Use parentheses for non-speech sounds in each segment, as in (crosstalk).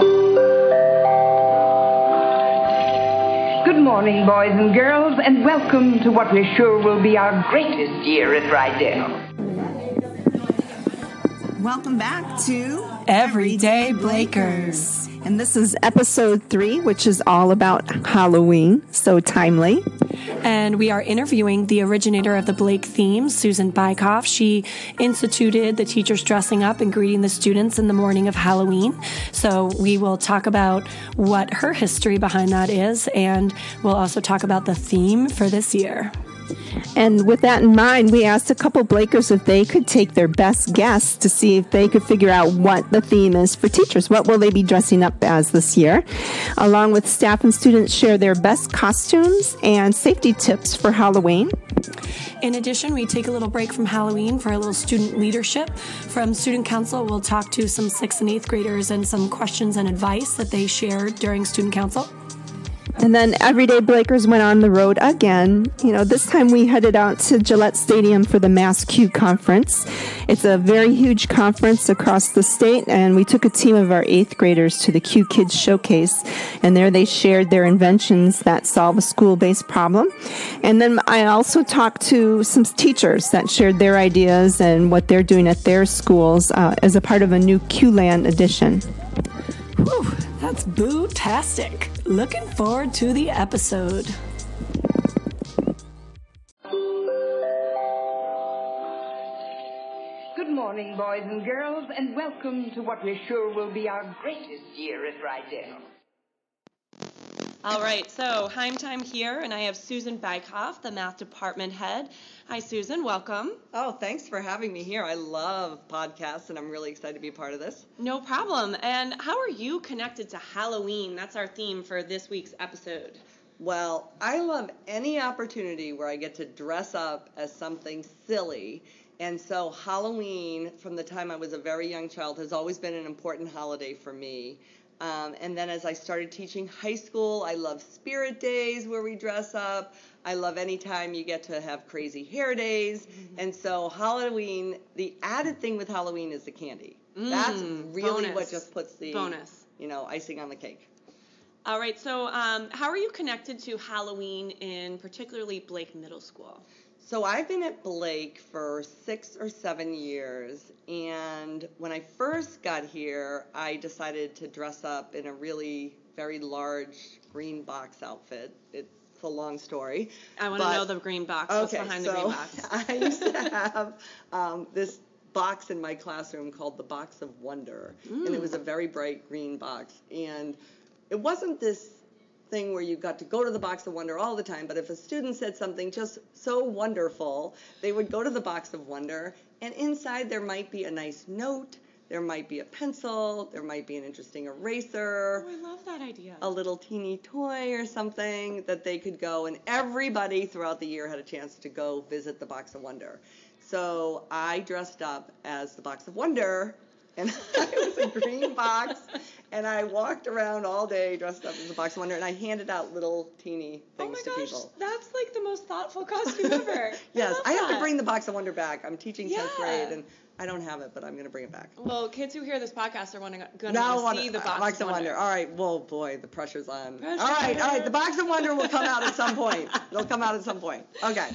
Good morning, boys and girls, and welcome to what we're sure will be our greatest year at Rydell. Welcome back to Everyday Blakers. And this is episode three, which is all about Halloween. So timely. And we are interviewing the originator of the Blake theme, Susan Bykoff. She instituted the teachers dressing up and greeting the students in the morning of Halloween. So we will talk about what her history behind that is, and we'll also talk about the theme for this year. And with that in mind, we asked a couple Blakers if they could take their best guess to see if they could figure out what the theme is for teachers. What will they be dressing up as this year? Along with staff and students share their best costumes and safety tips for Halloween. In addition, we take a little break from Halloween for a little student leadership. From Student Council, we'll talk to some sixth and eighth graders and some questions and advice that they shared during Student Council. And then Everyday Blakers went on the road again. You know, this time we headed out to Gillette Stadium for the MassCUE conference. It's a very huge conference across the state, and we took a team of our eighth graders to the Q Kids Showcase, and there they shared their inventions that solve a school based problem. And then I also talked to some teachers that shared their ideas and what they're doing at their schools uh, as a part of a new Q Land edition. Whew, that's boo-tastic. Looking forward to the episode. Good morning, boys and girls, and welcome to what we're sure will be our greatest year at Rydell. All right, so Heim time here, and I have Susan Bykoff, the math department head. Hi, Susan, welcome. Oh, thanks for having me here. I love podcasts, and I'm really excited to be a part of this. No problem. And how are you connected to Halloween? That's our theme for this week's episode. Well, I love any opportunity where I get to dress up as something silly. And so, Halloween, from the time I was a very young child, has always been an important holiday for me. Um, and then as I started teaching high school, I love spirit days where we dress up. I love any time you get to have crazy hair days. Mm-hmm. And so Halloween, the added thing with Halloween is the candy. That's Mm, really what just puts the Bonus. you know, icing on the cake. All right, so um, how are you connected to Halloween in particularly Blake Middle School? So I've been at Blake for six or seven years, and when I first got here, I decided to dress up in a really very large green box outfit. It's a long story. I want to know the green box. What's Okay, behind so the green box? (laughs) I used to have um, this box in my classroom called the Box of Wonder, and it was a very bright green box. And it wasn't this thing where you got to go to the Box of Wonder all the time, but if a student said something just so wonderful, they would go to the Box of Wonder, and inside there might be a nice note. There might be a pencil, there might be an interesting eraser Oh, I love that idea. a little teeny toy or something that they could go and everybody throughout the year had a chance to go visit the box of wonder so i dressed up as the box of wonder and (laughs) i was a green box and i walked around all day dressed up as a box of wonder and i handed out little teeny Oh things my to gosh, people that's like the most thoughtful costume ever. (laughs) yes love i, have to bring the box of wonder back i'm teaching 10th grade and i don't have it but i'm going to bring it back Well, kids who hear this podcast are going to Now want to see the uh, box, of wonder. All right. Well, boy, the pressure's on. Pressure. All right. All right. The box of wonder will come out at some (laughs) point. It'll come out at some point. Okay.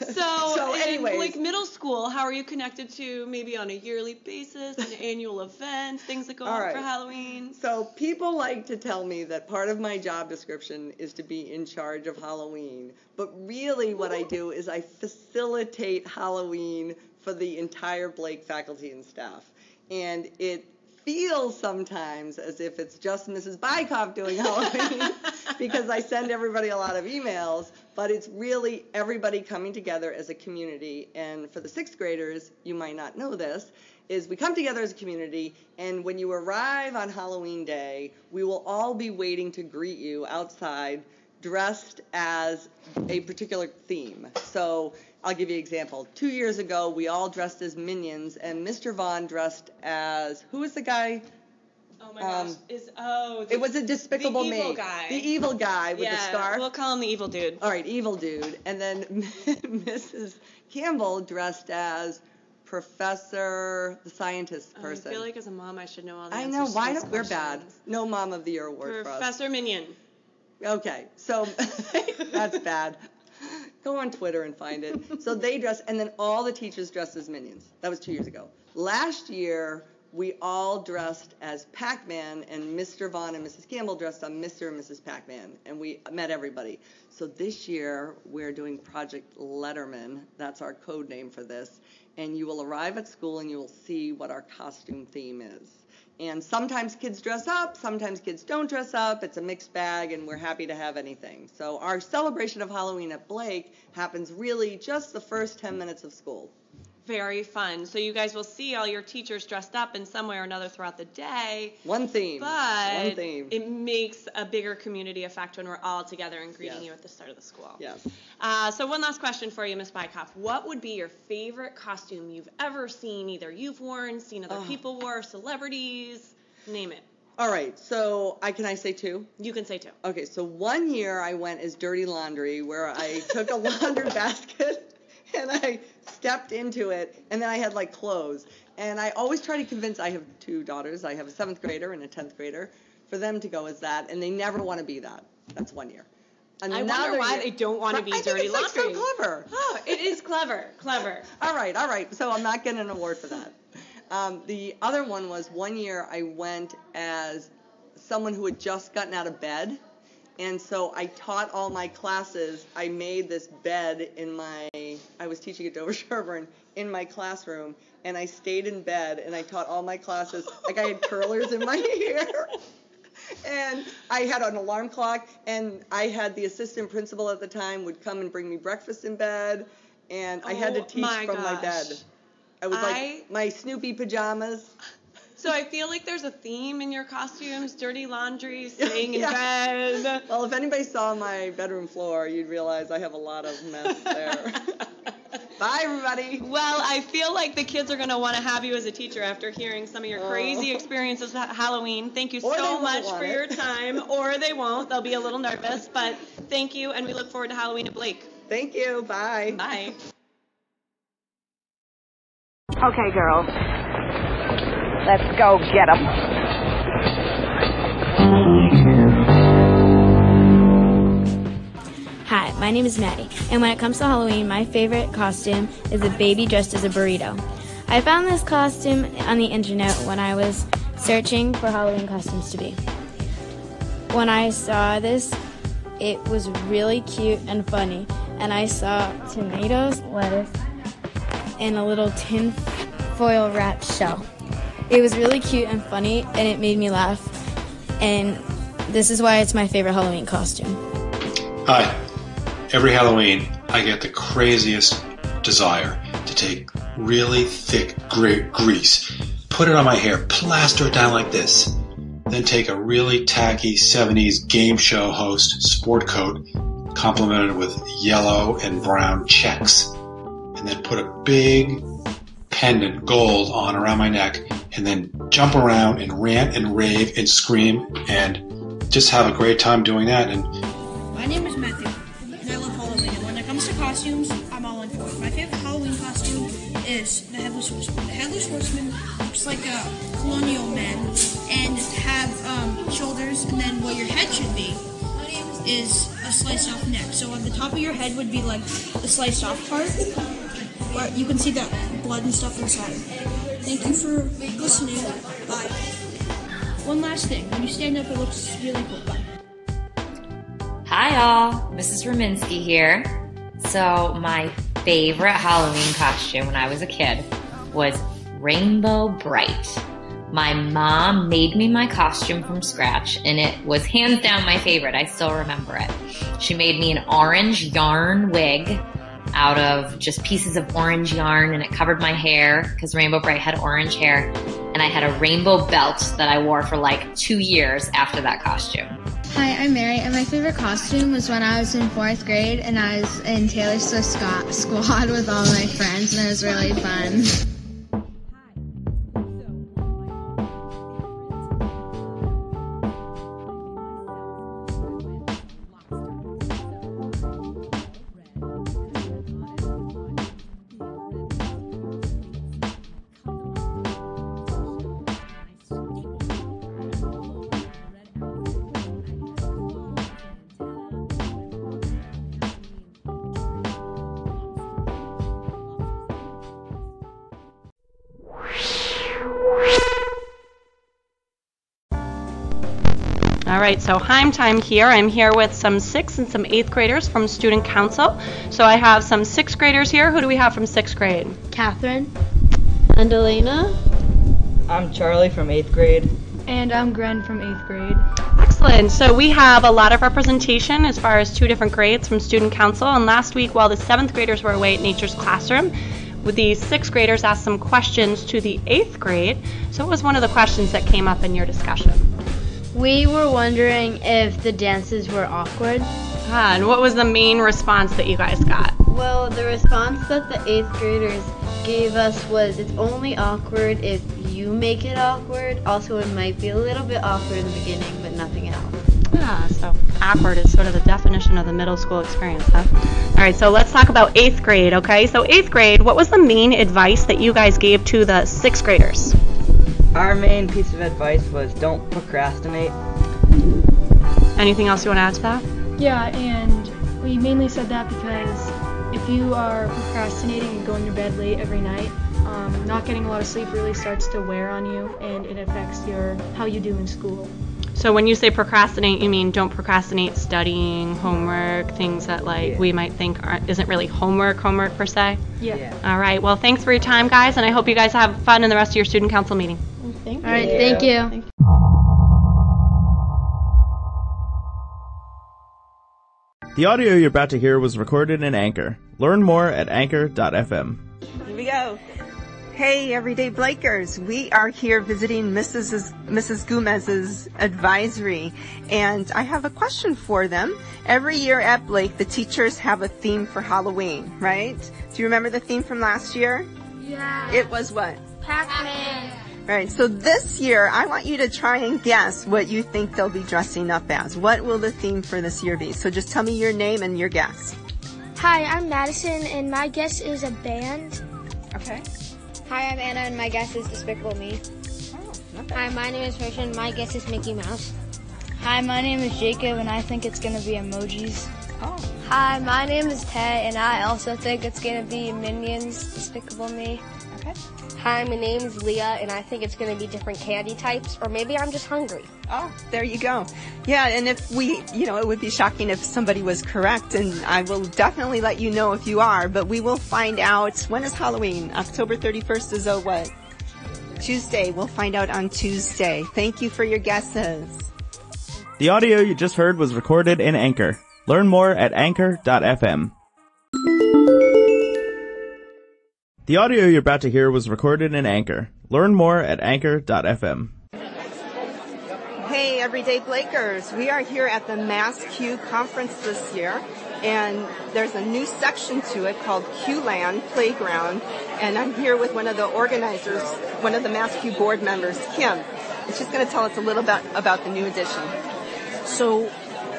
(laughs) So, so in anyways, like middle school, how are you connected to maybe on a yearly basis, an annual event, things that go on right. for Halloween? so people like to tell me that part of my job description is to be in charge of Halloween, but really what I do is I facilitate Halloween for the entire Blake faculty and staff, and it feels sometimes as if it's just Mrs. Bykoff doing Halloween (laughs) because I send everybody a lot of emails, but it's really everybody coming together as a community. And for the sixth graders, you might not know this, is we come together as a community, and when you arrive on Halloween Day, we will all be waiting to greet you outside dressed as a particular theme. So I'll give you an example. Two years ago, we all dressed as minions, and Mr. Vaughn dressed as who was the guy? Oh my gosh, Um, is oh the, It was a Despicable the evil Me. guy. The evil guy with yeah, the scarf. We'll call him the evil dude. All right, evil dude. And then (laughs) Mrs. Campbell dressed as Professor, the scientist person. I feel like as a mom, I should know all the I know. Why don't we're bad? No Mom of the Year award for us. Professor Minion. Okay, so (laughs) that's bad. Go on Twitter and find it. So they dress, and then all the teachers dressed as minions. That was two years ago. Last year, we all dressed as Pac-Man, and Mr. Vaughn and Mrs. Campbell dressed on Mr. and Mrs. Pac-Man, and we met everybody. So this year, we're doing Project Letterman. That's our code name for this. And you will arrive at school and you will see what our costume theme is. And sometimes kids dress up, sometimes kids don't dress up. It's a mixed bag, and we're happy to have anything. So, our celebration of Halloween at Blake happens really just the first 10 minutes of school. Very fun. So you guys will see all your teachers dressed up in some way or another throughout the day. One theme. But One theme. it makes a bigger community effect when we're all together and greeting Yes. you at the start of the school. yes. Uh, so one last question for you, Miss Bykoff. What would be your favorite costume you've ever seen? Either you've worn, seen other Oh. people wear, celebrities, name it. All right. So, I can I say two? You can say two. Okay, so one year I went as Dirty Laundry, where I took a (laughs) laundry basket and I stepped into it, and then I had like clothes. And I always try to convince. I have two daughters. I have a seventh grader and a tenth grader, for them to go as that, and they never want to be that. That's one year. I wonder why year- they don't want to be I think dirty it's like so clever. Oh, it is clever, clever. (laughs) All right, all right. So I'm not getting an award for that. Um, the other one was one year I went as someone who had just gotten out of bed. And so I taught all my classes. I made this bed in my, I was teaching at Dover (laughs) Sherborn, in my classroom. And I stayed in bed and I taught all my classes. Like I had curlers in my (laughs) hair. And I had an alarm clock, and I had the assistant principal at the time would come and bring me breakfast in bed, and I had to Oh teach my from my bed. I was I- like my Snoopy pajamas. So I feel like there's a theme in your costumes: dirty laundry, (laughs) staying in bed. Well, if anybody saw my bedroom floor, you'd realize I have a lot of mess there. (laughs) Bye, everybody. Well, I feel like the kids are going to want to have you as a teacher after hearing some of your Oh. crazy experiences at Halloween. Thank you Or so much for it. your (laughs) time. Or they won't. They'll be a little nervous. But thank you, and we look forward to Halloween at Blake. Thank you. Bye. Bye. Okay, girls. Let's go get them. Hi, my name is Maddie, and when it comes to Halloween, my favorite costume is a baby dressed as a burrito. I found this costume on the internet when I was searching for Halloween costumes to be. When I saw this, it was really cute and funny, and I saw tomatoes, lettuce, and a little tin foil wrapped shell. It was really cute and funny, and it made me laugh, and this is why it's my favorite Halloween costume. Hi. Every Halloween, I get the craziest desire to take really thick gre- grease, put it on my hair, plaster it down like this, then take a really tacky 70s game show host sport coat, complemented with yellow and brown checks, and then put a big pendant gold on around my neck, and then jump around and rant and rave and scream and just have a great time doing that. And My name is Matthew, and I love Halloween. And when it comes to costumes, I'm all in for it. My favorite Halloween costume is the Headless Horseman. The Headless Horseman looks like a colonial man and have um, shoulders, and then what your head should be is a sliced off neck. So on the top of your head would be like the sliced off part, where you can see that blood and stuff inside. Thank you for listening. Bye. One last thing. When you stand up, it looks really cool. Bye. Hi, all. Mrs. Raminsky here. So, my favorite Halloween costume when I was a kid was Rainbow Brite. My mom made me my costume from scratch, and it was hands down my favorite. I still remember it. She made me an orange yarn wig out of just pieces of orange yarn, and it covered my hair because Rainbow Brite had orange hair. And I had a rainbow belt that I wore for like two years after that costume. Hi, I'm Mary, and my favorite costume was when I was in fourth grade and I was in Taylor Swift squad, (laughs) squad with all my friends, and it was really fun. Right, so Heim time here. I'm here with some sixth and some eighth graders from Student Council. So I have some sixth graders here. Who do we have from sixth grade? Catherine. And Elena. I'm Charlie from eighth grade. And I'm Gren from eighth grade. Excellent. So we have a lot of representation as far as two different grades from Student Council. And last week, while the seventh graders were away at Nature's Classroom, the sixth graders asked some questions to the eighth grade. So what was one of the questions that came up in your discussion? We were wondering if the dances were awkward. And what was the main response that you guys got? Well, the response that the eighth graders gave us was it's only awkward if you make it awkward. Also, it might be a little bit awkward in the beginning, but nothing else. Ah, so awkward is sort of the definition of the middle school experience, huh? All right, so let's talk about eighth grade, okay? So, eighth grade, what was the main advice that you guys gave to the sixth graders? Our main piece of advice was don't procrastinate. Anything else you want to add to that? Yeah, and we mainly said that because if you are procrastinating and going to bed late every night, um, not getting a lot of sleep really starts to wear on you, and it affects your how you do in school. So when you say procrastinate, you mean don't procrastinate studying, homework, things that like we might think aren't, isn't really homework, homework per se. Yeah. yeah. All right. Well, thanks for your time, guys, and I hope you guys have fun in the rest of your student council meeting. Thank All right. Thank you. Thank you. The audio you're about to hear was recorded in Anchor. Learn more at anchor.fm. Here we go. Hey, everyday Blakers. We are here visiting Mrs. Mrs. Gomez's advisory, and I have a question for them. Every year at Blake, the teachers have a theme for Halloween, right? Do you remember the theme from last year? Yeah. It was what? Pac-Man. Right. So this year, I want you to try and guess what you think they'll be dressing up as. What will the theme for this year be? So just tell me your name and your guess. Hi, I'm Madison, and my guess is a band. Okay. Hi, I'm Anna, and my guess is Despicable Me. Oh, okay. Hi, my name is Roshan, and my guess is Mickey Mouse. Hi, my name is Jacob, and I think it's going to be emojis. Oh. Hi, my name is Ted, and I also think it's going to be Minions, Despicable Me. Okay. Hi, my name is Leah, and I think it's going to be different candy types, or maybe I'm just hungry. Oh, there you go. Yeah, and if we, you know, it would be shocking if somebody was correct, and I will definitely let you know if you are, but we will find out. When is Halloween? October 31st is a what? Tuesday. We'll find out on Tuesday. Thank you for your guesses. The audio you just heard was recorded in Anchor. Learn more at anchor.fm. The audio you're about to hear was recorded in Anchor. Learn more at anchor.fm. Hey, everyday Blakers. We are here at the MassCUE conference this year, and there's a new section to it called Q-Land Playground, and I'm here with one of the organizers, one of the MassCUE board members, Kim, and she's going to tell us a little bit about the new edition. So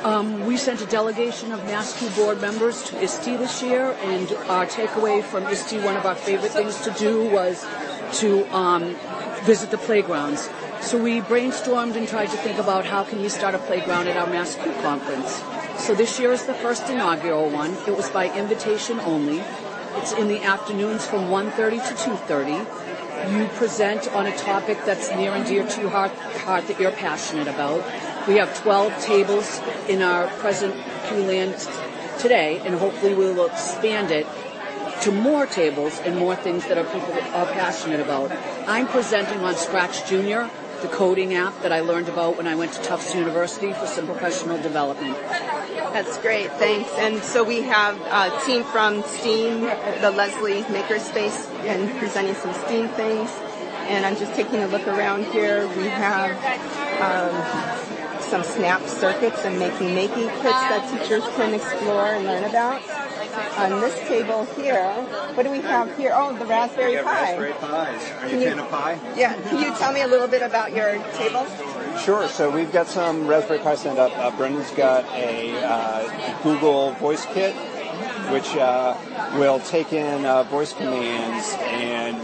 um, we sent a delegation of MassCUE board members to ISTE this year, and our takeaway from ISTE, one of our favorite things to do was to um, visit the playgrounds. So we brainstormed and tried to think about how can we start a playground at our MassCUE conference. So this year is the first inaugural one. It was by invitation only. It's in the afternoons from 1.30 to 2.30. You present on a topic that's near and dear to your heart, heart that you're passionate about. We have 12 tables in our present Q-Land today, and hopefully we will expand it to more tables and more things that our people are passionate about. I'm presenting on Scratch Junior, the coding app that I learned about when I went to Tufts University for some professional development. That's great, thanks. And so we have a team from STEAM, the Lesley Makerspace, and presenting some STEAM things. And I'm just taking a look around here. We have um, some snap circuits and Makey Makey kits that teachers can explore and learn about. On this table here, what do we have here? Oh, the Raspberry we Pi. Raspberry Pis. Are Can you a fan of pie? Yeah, can you tell me a little bit about your table? Sure. So we've got some Raspberry Pi stand up. Uh, Brendan's got a uh, Google Voice Kit, which uh, will take in uh, voice commands and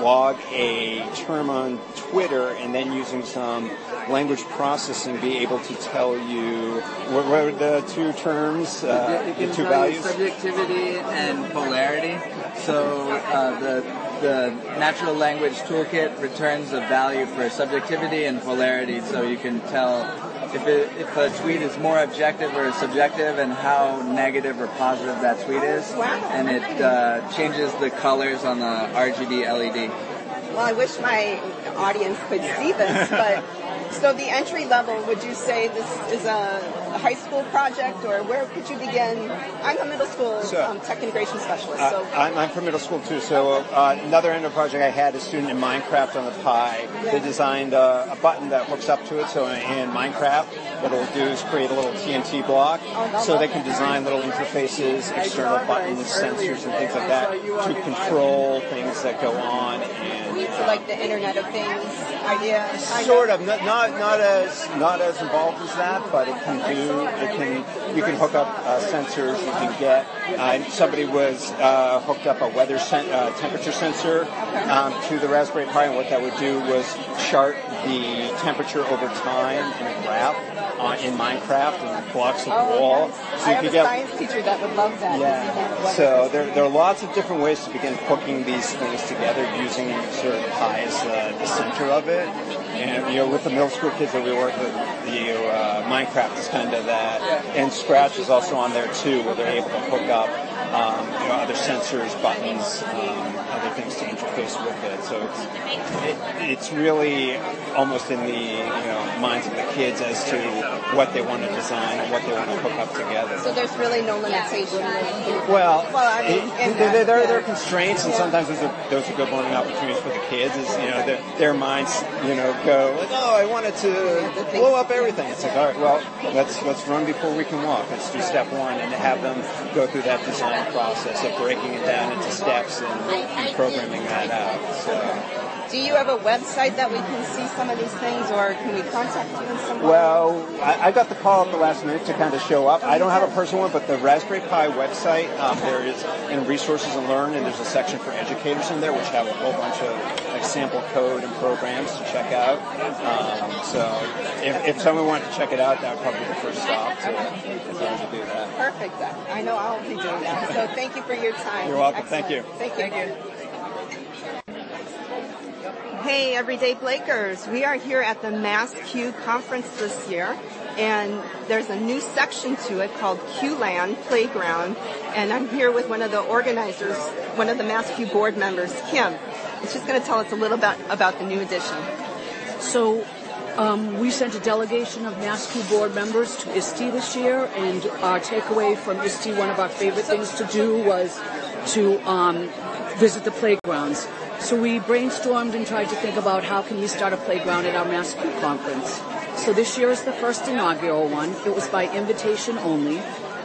log a term on Twitter, and then using some language processing, be able to tell you what, what are the two terms, uh, the two values. subjectivity and polarity. So uh, the the natural language toolkit returns a value for subjectivity and polarity, so you can tell if, it, if a tweet is more objective or subjective and how negative or positive that tweet is. And it uh, changes the colors on the RGB LED. Well, I wish my audience could see this, but (laughs) so the entry level, would you say this is a, a high school project, or where could you begin? I'm a middle school So- um, tech integration specialist, Uh, so I'm, I'm from middle school too. So uh, another end of project I had a student in Minecraft on the Pi. They designed uh, a button that hooks up to it. So in, in Minecraft, what it'll do is create a little TNT block, so they can design little interfaces, external buttons, sensors, and things like that to control things that go on. And so like the Internet of Things idea. Sort of, not, not not as not as involved as that, but it can do. It can you can hook up uh, sensors. You can get. Uh, somebody was uh, hooked up a weather sen- uh, temperature sensor um, to the Raspberry Pi, and what that would do was chart the temperature over time in a graph uh, in Minecraft and blocks of Oh, wall. So I you have could a get science teacher that would love that. yeah. So there, there are lots of different ways to begin hooking these things together using sort of Pi as the, the center of it. And, you know, with the middle school kids that we work with, the uh, Minecraft is kind of that. And Scratch is also on there too, where they're able to hook up, um, you know, other sensors, buttons, um, other things to interface with it. So it's, it, it's really almost in the, you know, minds of the kids as to what they want to design and what they want to hook up together. So there's really no limitation. Well, well, I mean, it- there, that, there, yeah. there are constraints, and sometimes those are those are good learning opportunities for the kids. Is you know their, their minds you know go like, oh, I wanted to blow up everything. It's like, all right, well, let's let's run before we can walk. Let's do step one, and have them go through that design process of breaking it down into steps and, and programming that out. So. Do you have a website that we can see some of these things, or can we contact you in some way? Well, I, I got the call at the last minute to kind of show up. I don't have a personal one, but the Raspberry Pi website, um, there is in resources and learn, and there's a section for educators in there, which have a whole bunch of like sample code and programs to check out. Um, so if, if someone wanted to check it out, that would probably be the first stop to, if they to do that. Perfect. I know I'll be doing that. So thank you for your time. You're welcome. Thank you. Thank you. Hey, everyday Blakers. We are here at the Mass Q conference this year, and there's a new section to it called Q-Land Playground, and I'm here with one of the organizers, one of the MassCUE board members, Kim. And she's going to tell us a little bit about the new edition. So um, we sent a delegation of MassCUE board members to ISTE this year, and our takeaway from ISTE, one of our favorite things to do was to um, visit the playgrounds. So we brainstormed and tried to think about how can we start a playground at our Mass MassCUE conference. So this year is the first inaugural one. It was by invitation only.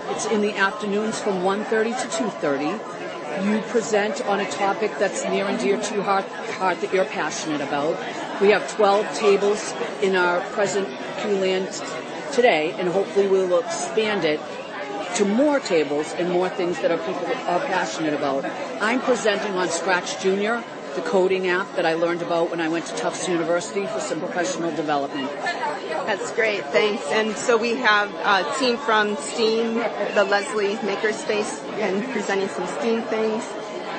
It's in the afternoons from 1.30 to 2.30 you present on a topic that's near and dear to your heart, heart that you're passionate about. We have 12 tables in our present Q-Land today, and hopefully we'll expand it to more tables and more things that our people are passionate about. I'm presenting on Scratch Junior, the coding app that I learned about when I went to Tufts University for some professional development. That's great, thanks. And so we have a team from STEAM, the Lesley Makerspace, and presenting some STEAM things.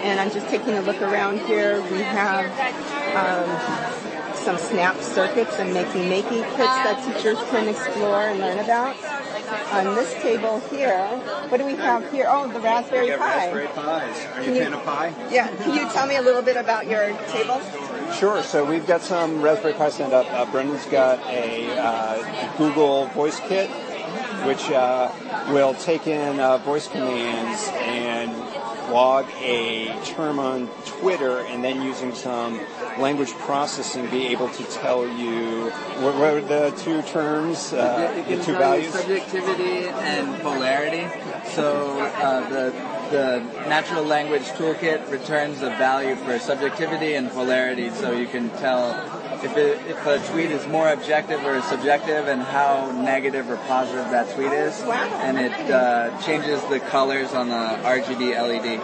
And I'm just taking a look around here. We have um, some snap circuits and Makey Makey kits that teachers can explore and learn about. On this table here, what do we have here? Oh, the Raspberry We got Pi. Raspberry Pis. Are you Can a you- fan of Pi? Yeah, can you tell me a little bit about your table? Sure. So we've got some Raspberry Pi stand up. Uh, Brendan's got a uh, Google Voice Kit, which uh, will take in uh, voice commands and log a term on Twitter, and then using some language processing, be able to tell you what, what are the two terms, uh, the two values. subjectivity and polarity. So uh, the the natural language toolkit returns a value for subjectivity and polarity, so you can tell if it, if a tweet is more objective or subjective, and how negative or positive that tweet is. And it uh, changes the colors on the RGB LED.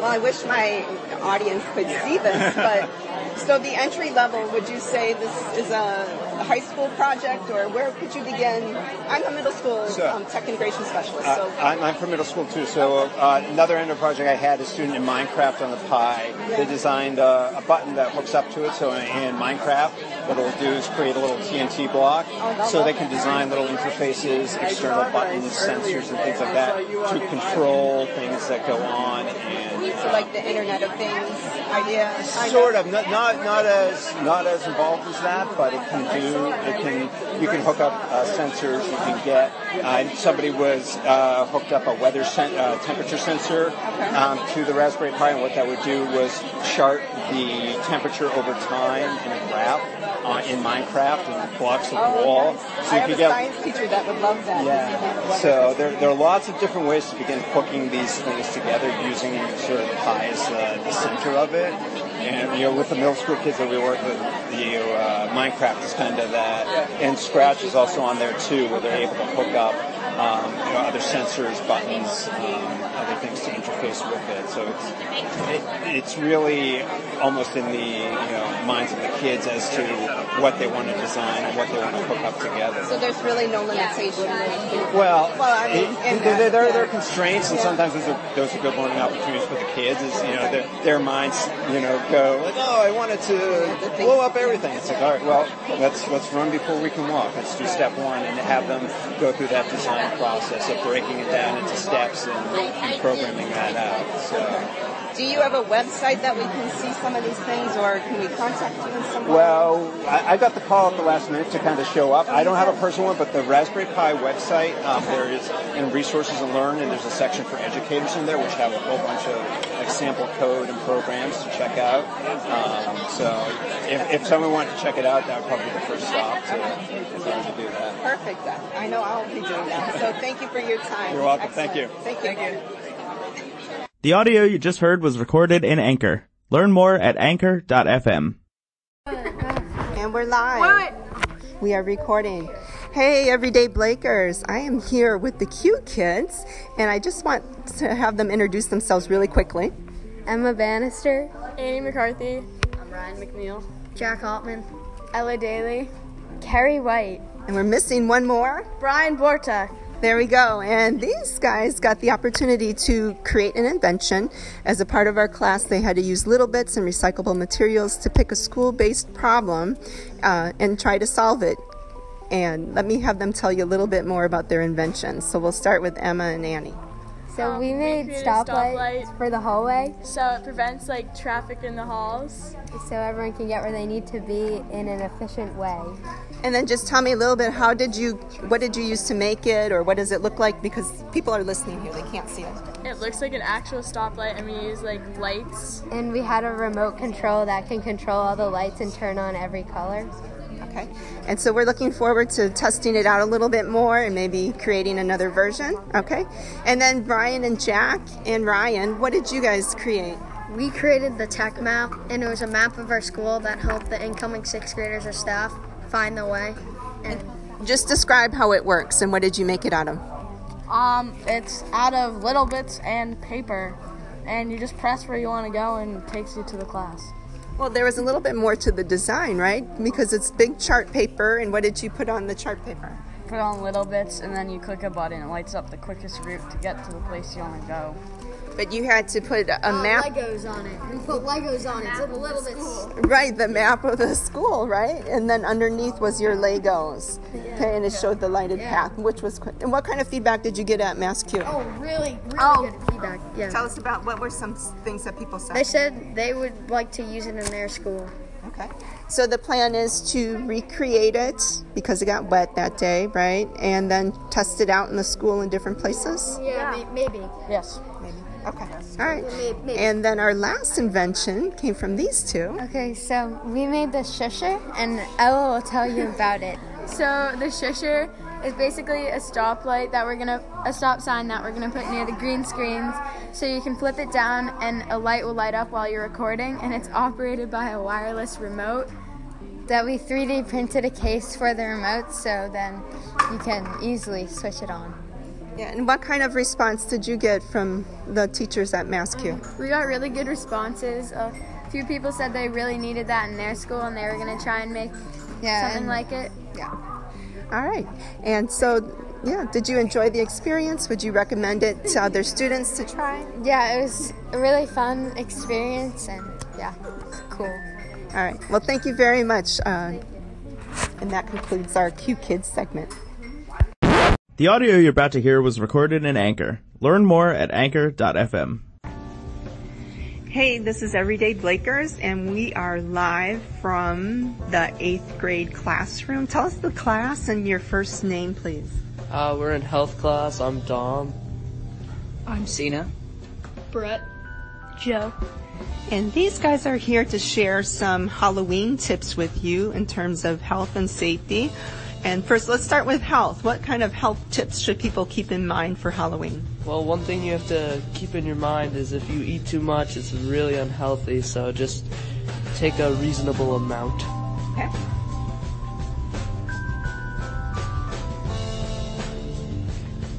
Well, I wish my audience could see this, but so the entry level, would you say this is a, the high school project, or where could you begin? I'm a middle school So- um, tech integration specialist, Uh, so I'm, I'm from middle school too. So uh, another end of project I had a student in Minecraft on the Pi. They designed uh, a button that hooks up to it. So in, in Minecraft, what it'll do is create a little TNT block, so they can design little interfaces, external buttons, sensors, and things like that to control things that go on. And so like the Internet of Things idea. Sort of, not, not not as not as involved as that, but it can do. It can you can hook up uh, sensors. You can get. Uh, somebody was uh, hooked up a weather sen- uh, temperature sensor um, to the Raspberry Pi, and what that would do was chart the temperature over time in a graph uh, in Minecraft and blocks of Oh, wall. okay. So I you have could a get science teacher that would love that. yeah. So there, there are lots of different ways to begin hooking these things together using sort of the Pi as the, the center of it. And you know, with the middle school kids that we work with, the uh, Minecraft is kind of that, and Scratch is also on there too, where they're able to hook up um, you know, other sensors, buttons, um, things to interface with it. So it's it, it's really almost in the you know minds of the kids as to what they want to design and what they want to hook up together. So there's really no limitation. Well, well, I mean, it- there, that, there, yeah. there are constraints, and sometimes those are those are good learning opportunities for the kids. Is you know their, their minds you know go like, oh, I wanted to blow up everything. It's like, all right, well, let's let's run before we can walk. Let's do step one and have them go through that design process of breaking it down into steps and, and programming that out. So. Do you have a website that we can see some of these things, or can we contact you in some way? Well, I, I got the call at the last minute to kind of show up. I don't have a personal one, but the Raspberry Pi website, um, there is in resources and learn, and there's a section for educators in there, which have a whole bunch of like sample code and programs to check out. Um, so if, if someone wanted to check it out, that would probably be the first stop to, if to do that. Perfect. I know I'll be doing that. So thank you for your time. You're welcome. Thank you. Excellent. Thank you. The audio you just heard was recorded in Anchor. Learn more at anchor.fm. And we're live. We are recording. Hey, everyday Blakers. I am here with the Q Kids, and I just want to have them introduce themselves really quickly. Emma Bannister, Annie McCarthy, I'm Ryan McNeil, Jack Altman, Ella Daly, Carrie White, And we're missing one more. Brian Borta. There we go. And these guys got the opportunity to create an invention. As a part of our class, they had to use littleBits and recyclable materials to pick a school based problem uh, and try to solve it. And let me have them tell you a little bit more about their invention. So we'll start with Emma and Annie. So um, we made stoplights for the hallway. So it prevents like traffic in the halls. So everyone can get where they need to be in an efficient way. And then just tell me a little bit how did you what did you use to make it or what does it look like because people are listening here they can't see it. It looks like an actual stoplight and we use like lights. And we had a remote control that can control all the lights and turn on every color. Okay. And so we're looking forward to testing it out a little bit more and maybe creating another version. Okay. And then Brian and Jack and Ryan, what did you guys create? We created the tech map, and it was a map of our school that helped the incoming sixth graders or staff find the way. And Just describe how it works and what did you make it out of? um, it's out of littleBits and paper, and you just press where you want to go, and it takes you to the class. Well, there was a little bit more to the design, right? Because it's big chart paper and what did you put on the chart paper? Put on littleBits, and then you click a button. It lights up the quickest route to get to the place you want to go. But you had to put a oh, map Legos on it. We put Legos on it. It's a littleBits. Right, the map of the school, right? And then underneath was your Legos. Okay, and it showed the lighted path, which was. qu- And what kind of feedback did you get at MassCUE? Oh, really, really oh. good feedback. Yeah. Tell us about what were some things that people said. They said they would like to use it in their school. Okay. So the plan is to recreate it because it got wet that day, right? And then test it out in the school in different places. Yeah, maybe. Yes. Maybe. Okay. All right. And then our last invention came from these two. Okay, so we made the shusher, and Ella will tell you about it. So the shusher is basically a stoplight that we're gonna, a stop sign that we're gonna put near the green screens, so you can flip it down and a light will light up while you're recording, and it's operated by a wireless remote. That we 3D printed a case for the remote, so then you can easily switch it on. Yeah. And what kind of response did you get from the teachers at MassCUE? We got really good responses. A few people said they really needed that in their school and they were going to try and make Yeah, something and- like it. Yeah. All right. And so, yeah, did you enjoy the experience? Would you recommend it to other students to try? Yeah, it was a really fun experience, and yeah, cool. All right. Well, thank you very much. Uh, and that concludes our Q Kids segment. The audio you're about to hear was recorded in Anchor. Learn more at anchor.fm. Hey, this is Everyday Blakers, and we are live from the eighth grade classroom. Tell us the class and your first name, please. Uh, we're in health class. I'm Dom. I'm Cena. Brett. Joe. And these guys are here to share some Halloween tips with you in terms of health and safety. And first, let's start with health. What kind of health tips should people keep in mind for Halloween? Well, one thing you have to keep in your mind is if you eat too much, it's really unhealthy. So just take a reasonable amount. Okay.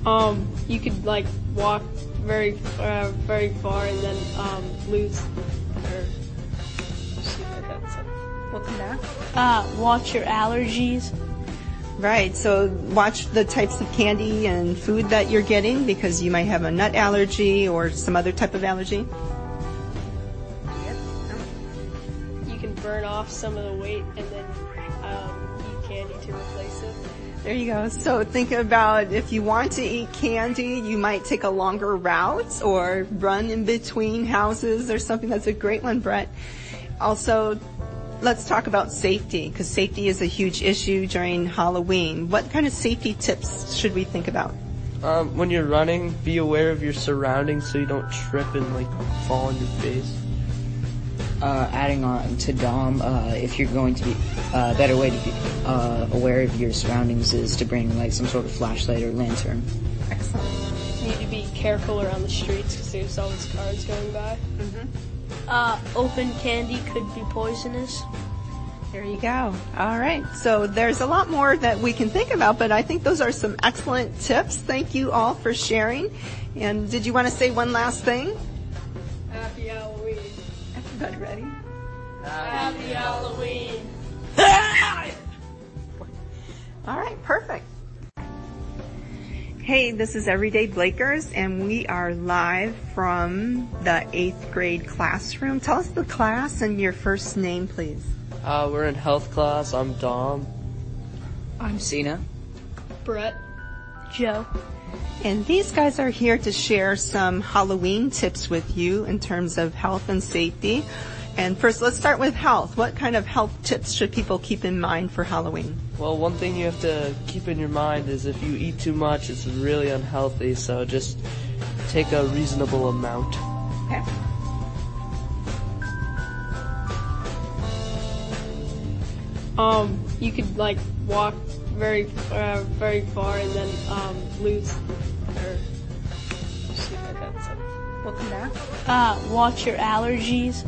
Um, you could like walk very, uh, very far and then um, lose. Or, see what that's We'll come back. Uh, watch your allergies. Right. So watch the types of candy and food that you're getting because you might have a nut allergy or some other type of allergy. You can burn off some of the weight and then um, eat candy to replace it. There you go. So think about if you want to eat candy, you might take a longer route or run in between houses or something. That's a great one, Brett. Also, let's talk about safety because safety is a huge issue during Halloween. What kind of safety tips should we think about? Um, when you're running, be aware of your surroundings so you don't trip and like fall on your face. Uh, adding on to Dom, uh, if you're going to be, uh, a better way to be uh, aware of your surroundings is to bring like some sort of flashlight or lantern. Excellent. You need to be careful around the streets because there's always cars going by. Uh, open candy could be poisonous. There you go. All right. So there's a lot more that we can think about, but I think those are some excellent tips. Thank you all for sharing. And did you want to say one last thing? Happy Halloween. Everybody ready? Happy Halloween. (laughs) All right, perfect. Hey, this is Everyday Blakers, and we are live from the eighth grade classroom. Tell us the class and your first name, please. Uh, we're in health class. I'm Dom. I'm Cena. Brett. Joe. And these guys are here to share some Halloween tips with you in terms of health and safety. And first, let's start with health. What kind of health tips should people keep in mind for Halloween? Well, one thing you have to keep in your mind is if you eat too much, it's really unhealthy. So just take a reasonable amount. Okay. Um, you could like walk very, uh, very far and then um, lose. Or, see what that's We'll come back. Uh, watch your allergies.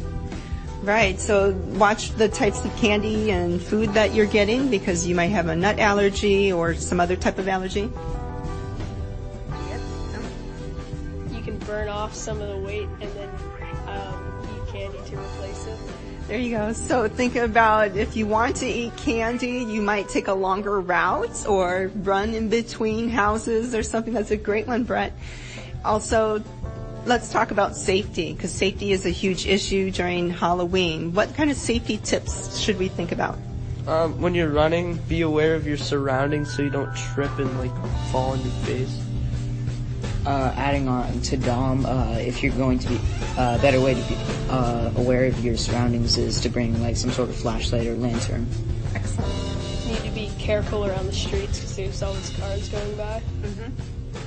Right. So watch the types of candy and food that you're getting because you might have a nut allergy or some other type of allergy. You can burn off some of the weight and then um, eat candy to replace it. There you go. So think about if you want to eat candy, you might take a longer route or run in between houses or something. That's a great one, Brett. Also, let's talk about safety because safety is a huge issue during Halloween. What kind of safety tips should we think about? Um, when you're running, be aware of your surroundings so you don't trip and like fall on your face. Uh, adding on to Dom, uh, if you're going to be, uh, a better way to be uh, aware of your surroundings is to bring like some sort of flashlight or lantern. Excellent. You need to be careful around the streets because there's always cars going by.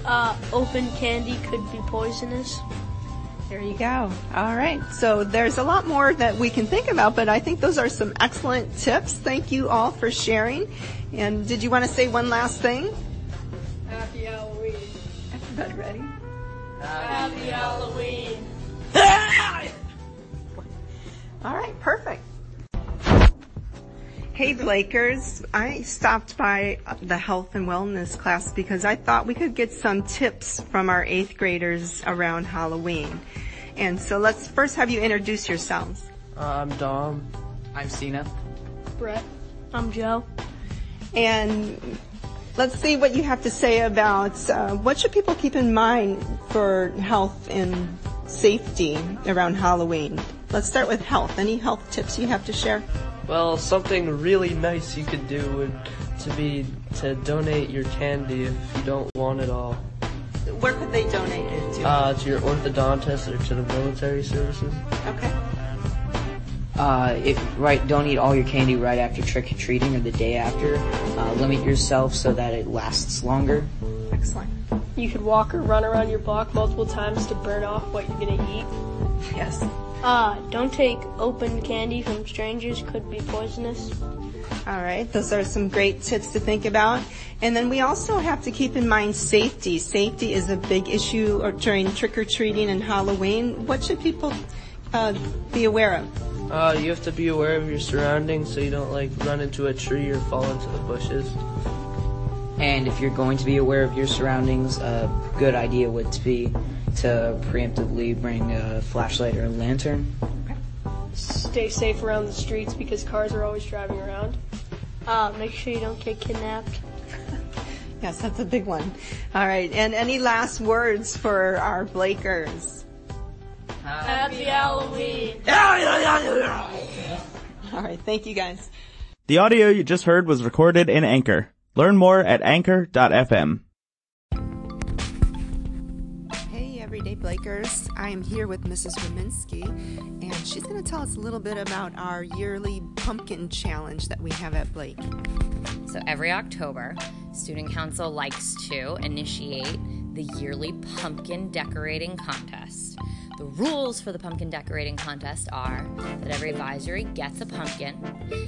Uh, open candy could be poisonous. There you go. All right. So there's a lot more that we can think about, but I think those are some excellent tips. Thank you all for sharing. And did you want to say one last thing? Happy Halloween. Everybody ready? Happy Halloween. (laughs) All right, perfect. Hey Blakers, I stopped by the health and wellness class because I thought we could get some tips from our eighth graders around Halloween. And so let's first have you introduce yourselves. Uh, I'm Dom. I'm Cena. Brett. I'm Joe. And let's see what you have to say about uh, what should people keep in mind for health and safety around Halloween. Let's start with health. Any health tips you have to share? Well, something really nice you could do would to be to donate your candy if you don't want it all. Where could they donate it to? Uh, to your orthodontist or to the military services. Okay. Uh, if right, don't eat all your candy right after trick or treating or the day after. Uh, limit yourself so that it lasts longer. Excellent. You could walk or run around your block multiple times to burn off what you're gonna eat. Yes. Uh, don't take open candy from strangers, could be poisonous. All right, those are some great tips to think about. And then we also have to keep in mind safety. Safety is a big issue during trick or treating and Halloween. What should people uh, be aware of? Uh, you have to be aware of your surroundings so you don't like run into a tree or fall into the bushes. And if you're going to be aware of your surroundings, a good idea would be to preemptively bring a flashlight or a lantern. Stay safe around the streets because cars are always driving around. Uh, make sure you don't get kidnapped. (laughs) Yes, that's a big one. All right, and any last words for our Blakers? Happy Halloween! (laughs) All right, thank you guys. The audio you just heard was recorded in Anchor. Learn more at anchor.fm. Blakers. I am here with Mrs. Rominsky, and she's going to tell us a little bit about our yearly pumpkin challenge that we have at Blake. So every October, Student Council likes to initiate the yearly pumpkin decorating contest. The rules for the pumpkin decorating contest are that every advisory gets a pumpkin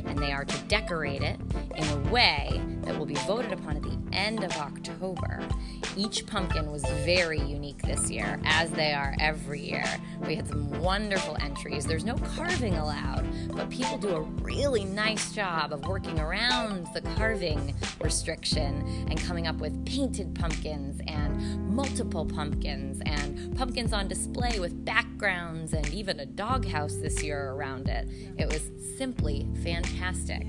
and they are to decorate it in a way that will be voted upon at the end of October. Each pumpkin was very unique this year, as they are every year. We had some wonderful entries. There's no carving allowed, but people do a really nice job of working around the carving restriction and coming up with painted pumpkins and multiple pumpkins and pumpkins on display with backgrounds and even a doghouse this year around it. It was simply fantastic.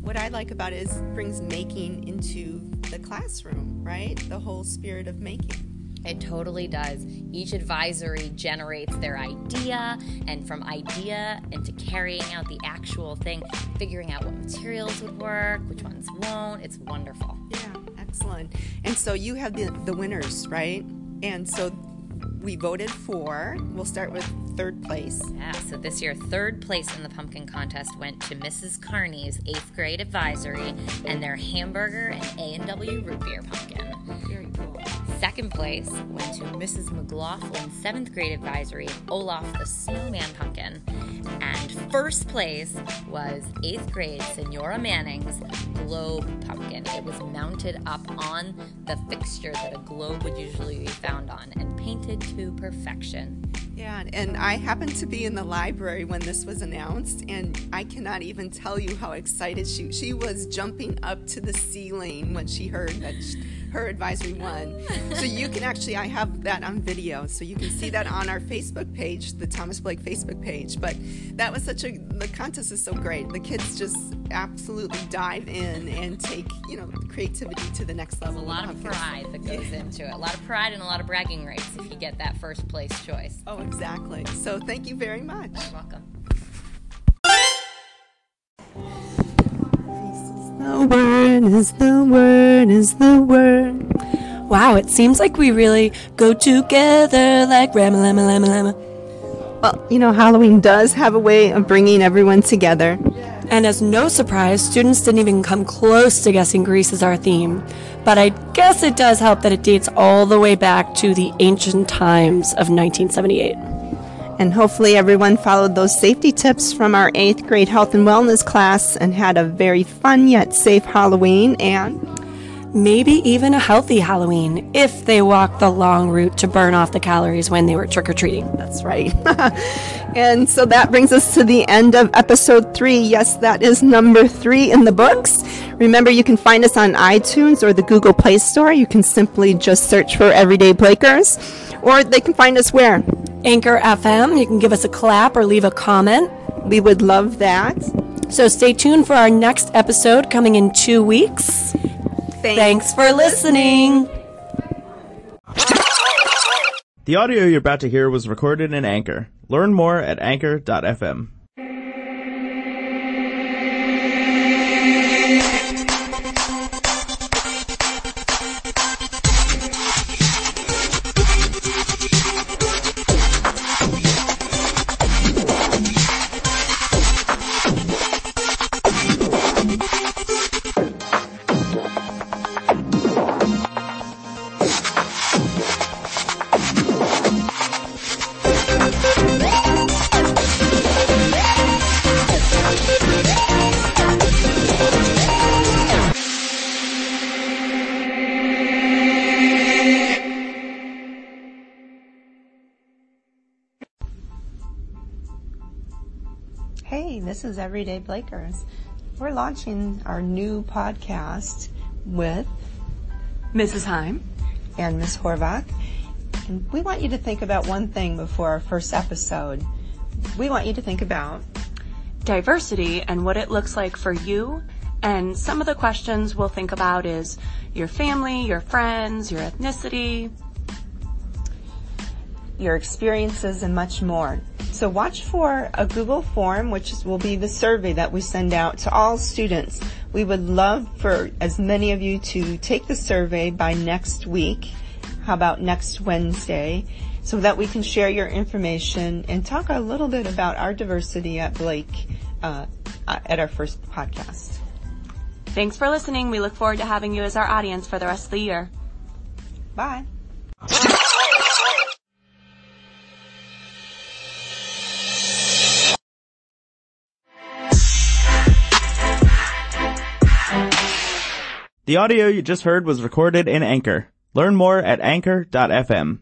What I like about it is it brings making into the classroom, right? The whole spirit of making. It totally does. Each advisory generates their idea, and from idea into carrying out the actual thing, figuring out what materials would work, which ones won't. It's wonderful. Yeah, excellent. And so you have the, the winners, right? And so we voted for, we'll start with third place. Yeah, so this year, third place in the pumpkin contest went to Mrs. Carney's eighth grade advisory and their hamburger and A&W root beer pumpkin. Very cool. Second place went to Mrs. McLaughlin's seventh grade advisory, Olaf the Snowman Pumpkin. And first place was eighth grade Senora Manning's globe pumpkin. It was mounted up on the fixture that a globe would usually be found on and painted to perfection. Yeah, and I happened to be in the library when this was announced, and I cannot even tell you how excited she she was jumping up to the ceiling when she heard that she, her advisory won. (laughs) so you can actually, I have that on video, so you can see that on our Facebook page, the Thomas Blake Facebook page. But that was such a the contest is so great. The kids just absolutely dive in and take you know creativity to the next level. There's a lot of pride that goes Yeah. into it. A lot of pride and a lot of bragging rights if you get that first place choice. Oh, exactly. So thank you very much. You're welcome. The word is the word is the word. Wow, it seems like we really go together like Rama Lama Lama Lama. Well, you know, Halloween does have a way of bringing everyone together. And as no surprise, students didn't even come close to guessing Grease as our theme. But I guess it does help that it dates all the way back to the ancient times of 1978. And hopefully, everyone followed those safety tips from our eighth grade health and wellness class and had a very fun yet safe Halloween and maybe even a healthy Halloween if they walked the long route to burn off the calories when they were trick or treating. That's right. (laughs) and so that brings us to the end of episode three. Yes, that is number three in the books. Remember, you can find us on iTunes or the Google Play Store. You can simply just search for Everyday Blakers, or they can find us where? Anchor FM. You can give us a clap or leave a comment. We would love that. So stay tuned for our next episode coming in two weeks. Thanks, for listening. The audio you're about to hear was recorded in Anchor. Learn more at anchor.fm. this is Everyday Blakers. We're launching our new podcast with Mrs. Heim and Miss Horvath. And we want you to think about one thing before our first episode. We want you to think about diversity and what it looks like for you. And some of the questions we'll think about is your family, your friends, your ethnicity, your experiences, and much more. So watch for a Google form, which will be the survey that we send out to all students. We would love for as many of you to take the survey by next week. How about next Wednesday? So that we can share your information and talk a little bit about our diversity at Blake uh, at our first podcast. Thanks for listening. We look forward to having you as our audience for the rest of the year. Bye. (laughs) The audio you just heard was recorded in Anchor. Learn more at anchor.fm.